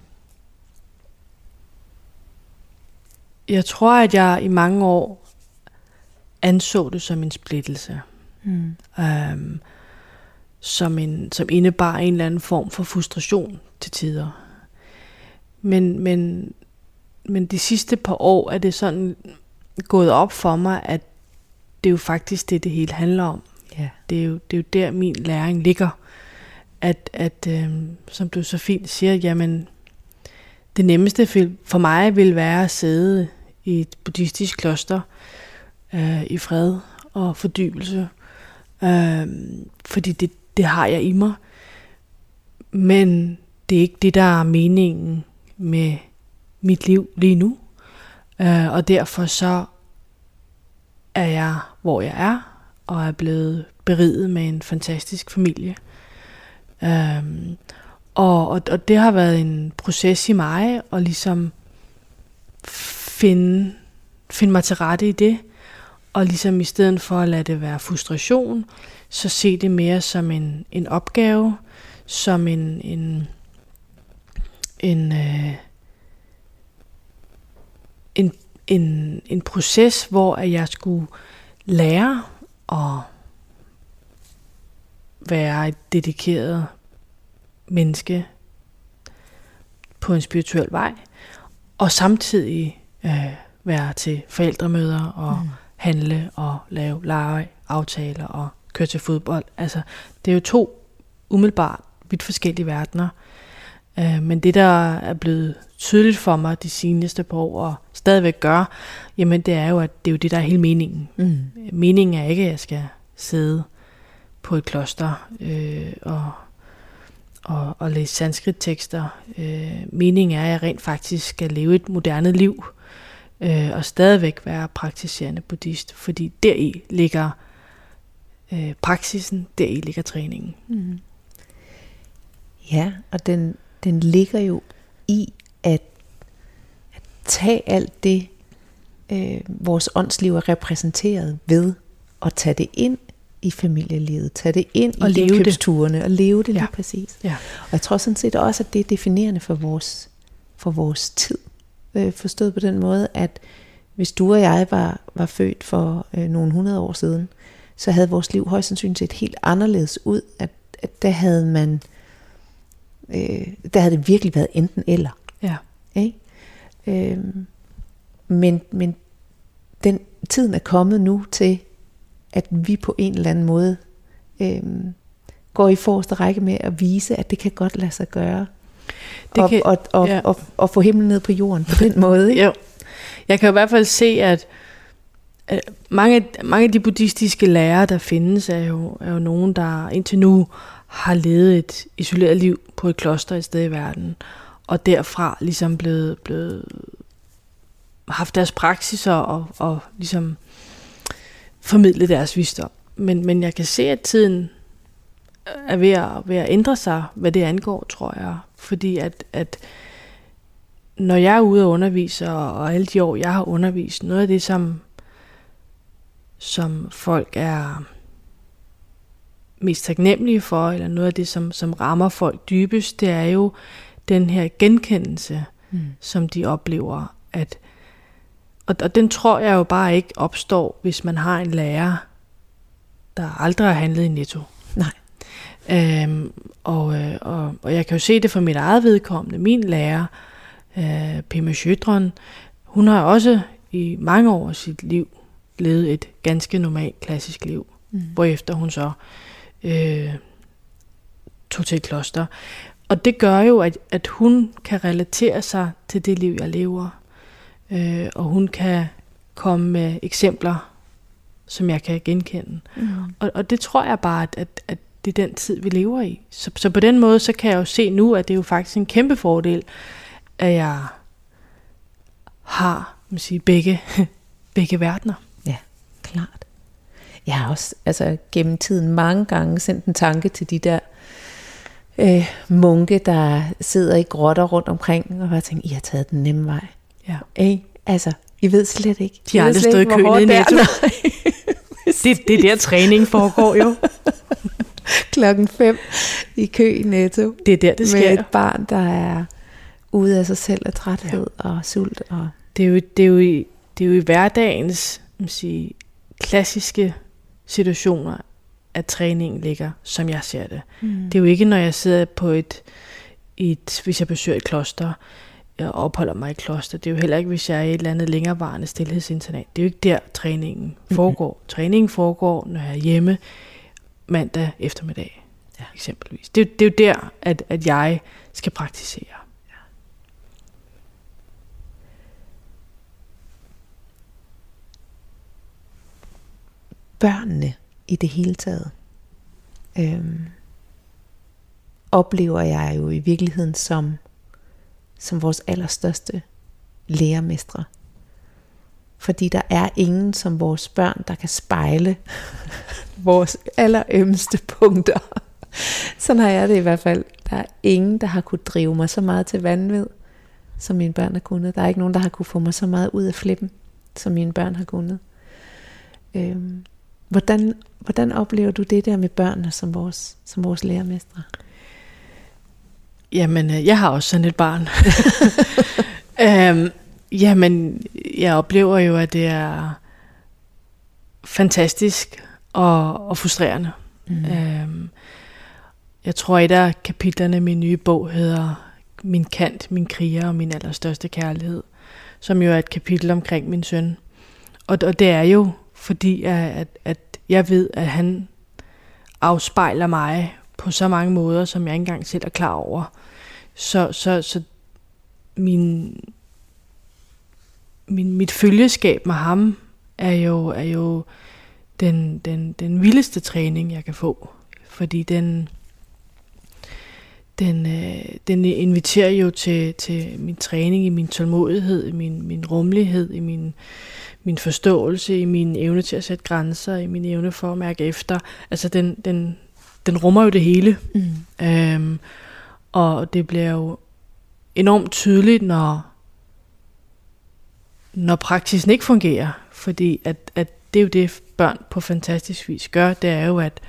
[SPEAKER 2] jeg tror, at jeg i mange år anså det som en splittelse. Mm. Øhm, som, en, som indebar en eller anden form for frustration til tider. Men, men, men de sidste par år er det sådan gået op for mig, at det er jo faktisk det, det hele handler om. Ja. Det, er jo, det er jo der, min læring ligger. At, at øh, som du så fint siger, jamen, det nemmeste for mig vil være at sidde i et buddhistisk kloster øh, i fred og fordybelse. Øh, fordi det, det har jeg i mig. Men det er ikke det, der er meningen med mit liv lige nu. Øh, og derfor så er jeg, hvor jeg er, og er blevet beriget med en fantastisk familie. Øhm, og, og, og det har været en proces i mig, at ligesom finde, finde mig til rette i det, og ligesom i stedet for at lade det være frustration, så se det mere som en, en opgave, som en, en, en, øh, en, en, en proces, hvor at jeg skulle lære at være et dedikeret menneske på en spirituel vej, og samtidig øh, være til forældremøder og mm. handle og lave lege, aftaler og køre til fodbold. Altså, det er jo to umiddelbart vidt forskellige verdener. Øh, men det, der er blevet tydeligt for mig de seneste par år, og stadigvæk gør, jamen det er jo, at det er jo det, der er hele meningen. Mm. Meningen er ikke, at jeg skal sidde på et kloster øh, og, og, og læse sanskrit-tekster. Øh, meningen er, at jeg rent faktisk skal leve et moderne liv, øh, og stadigvæk være praktiserende buddhist, fordi deri ligger øh, praksisen, deri ligger træningen. Mm.
[SPEAKER 1] Ja, og den, den ligger jo i at, at tage alt det, øh, vores åndsliv er repræsenteret ved, og tage det ind i familielivet, tage det ind og i leve det. og leve det lige ja. præcis. Ja. Og jeg tror sådan set også, at det er definerende for vores, for vores tid. Øh, forstået på den måde, at hvis du og jeg var, var født for øh, nogle hundrede år siden, så havde vores liv højst sandsynligt set helt anderledes ud. At, at der havde man, øh, der havde det virkelig været enten eller. Ja. Ikke? Øh, men, men den tiden er kommet nu til, at vi på en eller anden måde øh, går i forreste række med at vise, at det kan godt lade sig gøre. Det og, kan, og, og, ja. og, og, og få himlen ned på jorden på den måde. Ikke? (laughs) jo.
[SPEAKER 2] Jeg kan i hvert fald se, at mange, mange af de buddhistiske lærere, der findes, er jo, er jo nogen, der indtil nu har levet et isoleret liv på et kloster et sted i verden, og derfra ligesom blevet, blevet haft deres praksiser og, og ligesom formidlet deres visdom. Men, men jeg kan se, at tiden er ved at, ved at ændre sig, hvad det angår, tror jeg. Fordi at, at når jeg er ude og undervise, og alle de år, jeg har undervist, noget af det, som som folk er mest taknemmelige for, eller noget af det, som, som rammer folk dybest, det er jo den her genkendelse, mm. som de oplever. At, og, og den tror jeg jo bare ikke opstår, hvis man har en lærer, der aldrig har handlet i netto. Nej. Øhm, og, øh, og, og jeg kan jo se det for mit eget vedkommende. Min lærer, øh, Pima Sjødron, hun har også i mange år af sit liv levet et ganske normalt klassisk liv, mm. hvorefter hun så øh, tog til et kloster. Og det gør jo, at, at hun kan relatere sig til det liv, jeg lever. Øh, og hun kan komme med eksempler, som jeg kan genkende. Mm. Og, og det tror jeg bare, at, at, at det er den tid, vi lever i. Så, så på den måde, så kan jeg jo se nu, at det er jo faktisk en kæmpe fordel, at jeg har man sige, begge, (laughs) begge verdener
[SPEAKER 1] klart. Jeg har også altså, gennem tiden mange gange sendt en tanke til de der øh, munke, der sidder i grotter rundt omkring, og bare tænkt, I har taget den nemme vej. Ja. Ej, Altså, I ved slet ikke.
[SPEAKER 2] De har aldrig stået i kø nede i Netto. (laughs) det, det er der træning foregår jo. (laughs) (laughs)
[SPEAKER 1] Klokken 5 i kø i Netto.
[SPEAKER 2] Det er der, det sker.
[SPEAKER 1] Med et barn, der er ude af sig selv af træthed ja. og sult. Og...
[SPEAKER 2] Det, er jo, det, er jo i, det er jo i hverdagens man sige, klassiske situationer, at træningen ligger, som jeg ser det. Mm. Det er jo ikke, når jeg sidder på et, et hvis jeg besøger et kloster, jeg opholder mig i kloster. Det er jo heller ikke, hvis jeg er i et eller andet længerevarende stillhedsinternat. Det er jo ikke der, træningen foregår. Mm-hmm. Træningen foregår, når jeg er hjemme mandag eftermiddag, ja. eksempelvis. Det, det er jo der, at, at jeg skal praktisere. Ja.
[SPEAKER 1] Børnene i det hele taget øhm, oplever jeg jo i virkeligheden som som vores allerstørste lærermestre. Fordi der er ingen som vores børn, der kan spejle (laughs) vores allerømmeste punkter. Sådan har jeg det i hvert fald. Der er ingen, der har kunne drive mig så meget til vanvid, som mine børn har kunnet. Der er ikke nogen, der har kunne få mig så meget ud af flippen, som mine børn har kunnet. Øhm, hvordan, hvordan oplever du det der med børnene som vores, som vores lærermestre?
[SPEAKER 2] Jamen, øh, jeg har også sådan et barn. (laughs) øhm, jamen, jeg oplever jo, at det er fantastisk og, og frustrerende. Mm. Øhm, jeg tror, et af kapitlerne i min nye bog hedder Min kant, min kriger og min allerstørste kærlighed, som jo er et kapitel omkring min søn. Og, og det er jo fordi, at, at jeg ved, at han afspejler mig på så mange måder, som jeg ikke engang selv er klar over. Så, så, så min, min, mit følgeskab med ham er jo, er jo den, den, den vildeste træning, jeg kan få. Fordi den, den, øh, den inviterer jo til, til min træning i min tålmodighed, i min, min rummelighed, i min, min forståelse, i min evne til at sætte grænser, i min evne for at mærke efter. Altså den, den, den rummer jo det hele. Mm. Øhm, og det bliver jo enormt tydeligt, når, når praksisen ikke fungerer. Fordi at, at det er jo det, børn på fantastisk vis gør, det er jo, at,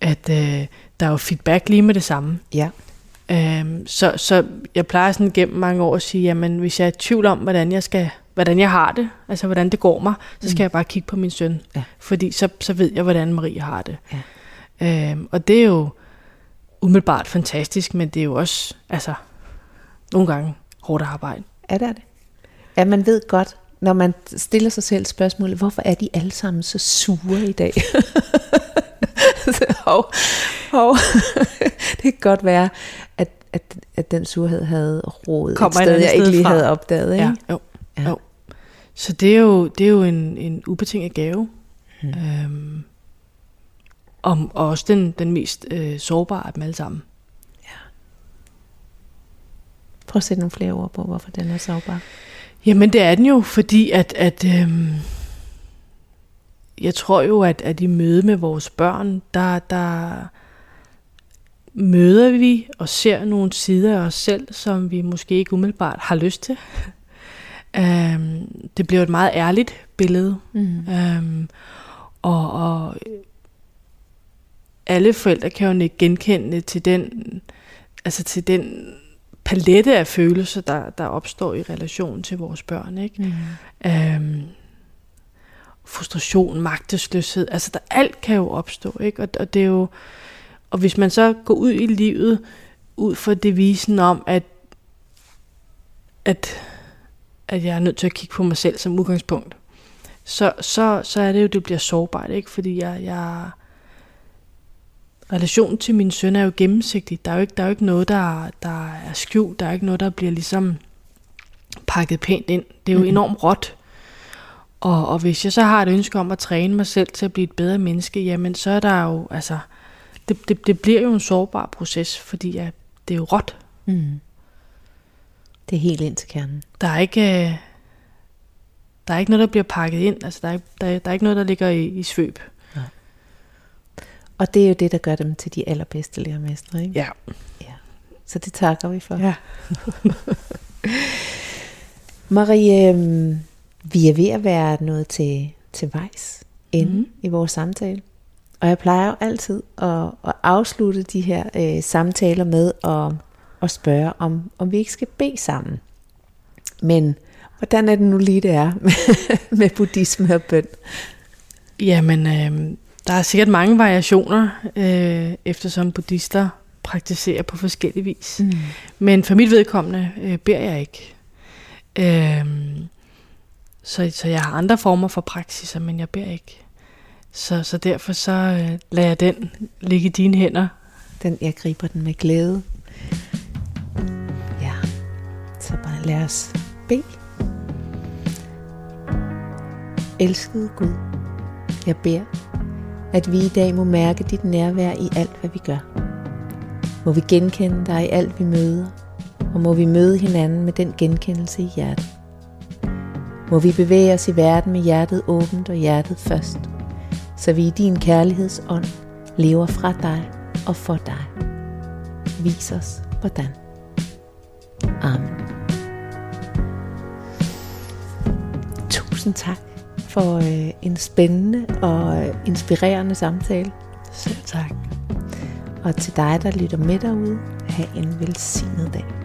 [SPEAKER 2] at øh, der er jo feedback lige med det samme.
[SPEAKER 1] Ja.
[SPEAKER 2] Øhm, så, så jeg plejer sådan gennem mange år at sige, jamen hvis jeg er i tvivl om, hvordan jeg skal hvordan jeg har det, altså hvordan det går mig, så skal mm. jeg bare kigge på min søn. Ja. Fordi så, så ved jeg, hvordan Marie har det. Ja. Øhm, og det er jo, umiddelbart fantastisk, men det er jo også, altså, nogle gange hårdt arbejde.
[SPEAKER 1] Ja, det er det. Ja, man ved godt, når man stiller sig selv spørgsmålet, hvorfor er de alle sammen så sure i dag? (laughs) hov, hov. (laughs) det kan godt være, at, at, at den surhed havde rådet et sted, jeg ikke lige fra. havde opdaget. Ikke?
[SPEAKER 2] Ja, jo, ja. jo. Så det er jo, det er jo en, en ubetinget gave. Hmm. Øhm, og, og også den, den mest øh, sårbare af dem alle sammen. Ja.
[SPEAKER 1] Prøv at sætte nogle flere ord på, hvorfor den er sårbar.
[SPEAKER 2] Jamen det er den jo, fordi at, at øhm, jeg tror jo, at, at i møde med vores børn, der, der møder vi og ser nogle sider af os selv, som vi måske ikke umiddelbart har lyst til. (laughs) øhm, det bliver et meget ærligt billede. Mm. Øhm, og, og alle forældre kan jo ikke genkende til den, altså til den palette af følelser, der, der opstår i relation til vores børn. Ikke? Mm. Øhm, frustration, magtesløshed, altså der alt kan jo opstå, ikke? Og, og det er jo, og hvis man så går ud i livet ud fra devisen om, at, at, at jeg er nødt til at kigge på mig selv som udgangspunkt, så, så, så er det jo, det bliver sårbart, ikke? Fordi jeg, jeg, relationen til min søn er jo gennemsigtig. Der er jo ikke, der er jo ikke noget, der, der er skjult. Der er ikke noget, der bliver ligesom pakket pænt ind. Det er jo mm-hmm. enormt råt. Og, og hvis jeg så har et ønske om at træne mig selv til at blive et bedre menneske, jamen så er der jo, altså, det, det, det bliver jo en sårbar proces, fordi ja, det er jo råt. Mm.
[SPEAKER 1] Det er helt ind til kernen.
[SPEAKER 2] Der er ikke, øh, der er ikke noget, der bliver pakket ind. Altså, der er, der, der er ikke noget, der ligger i, i svøb.
[SPEAKER 1] Og det er jo det, der gør dem til de allerbedste lærermestre, ikke?
[SPEAKER 2] Ja.
[SPEAKER 1] ja. Så det takker vi for.
[SPEAKER 2] Ja. (laughs)
[SPEAKER 1] Marie, øhm, vi er ved at være nået til, til vejs ende mm. i vores samtale. Og jeg plejer jo altid at, at afslutte de her øh, samtaler med at, at spørge, om, om vi ikke skal bede sammen. Men hvordan er det nu lige, det er med, (laughs) med buddhisme og bøn?
[SPEAKER 2] Jamen, øh, der er sikkert mange variationer, øh, eftersom buddhister praktiserer på forskellige vis. Mm. Men for mit vedkommende øh, beder jeg ikke. Øh, så, så jeg har andre former for praksiser, men jeg beder ikke. Så, så derfor så øh, lader jeg den ligge i dine hænder.
[SPEAKER 1] Den, jeg griber den med glæde. Ja, så bare lad os bede. Elskede Gud, jeg beder, at vi i dag må mærke dit nærvær i alt, hvad vi gør. Må vi genkende dig i alt, vi møder, og må vi møde hinanden med den genkendelse i hjertet. Må vi bevæge os i verden med hjertet åbent og hjertet først, så vi i din kærlighedsånd lever fra dig og for dig. Vis os hvordan. Amen. Tusind tak for øh, en spændende og øh, inspirerende samtale.
[SPEAKER 2] Selv tak.
[SPEAKER 1] Og til dig, der lytter med derude, have en velsignet dag.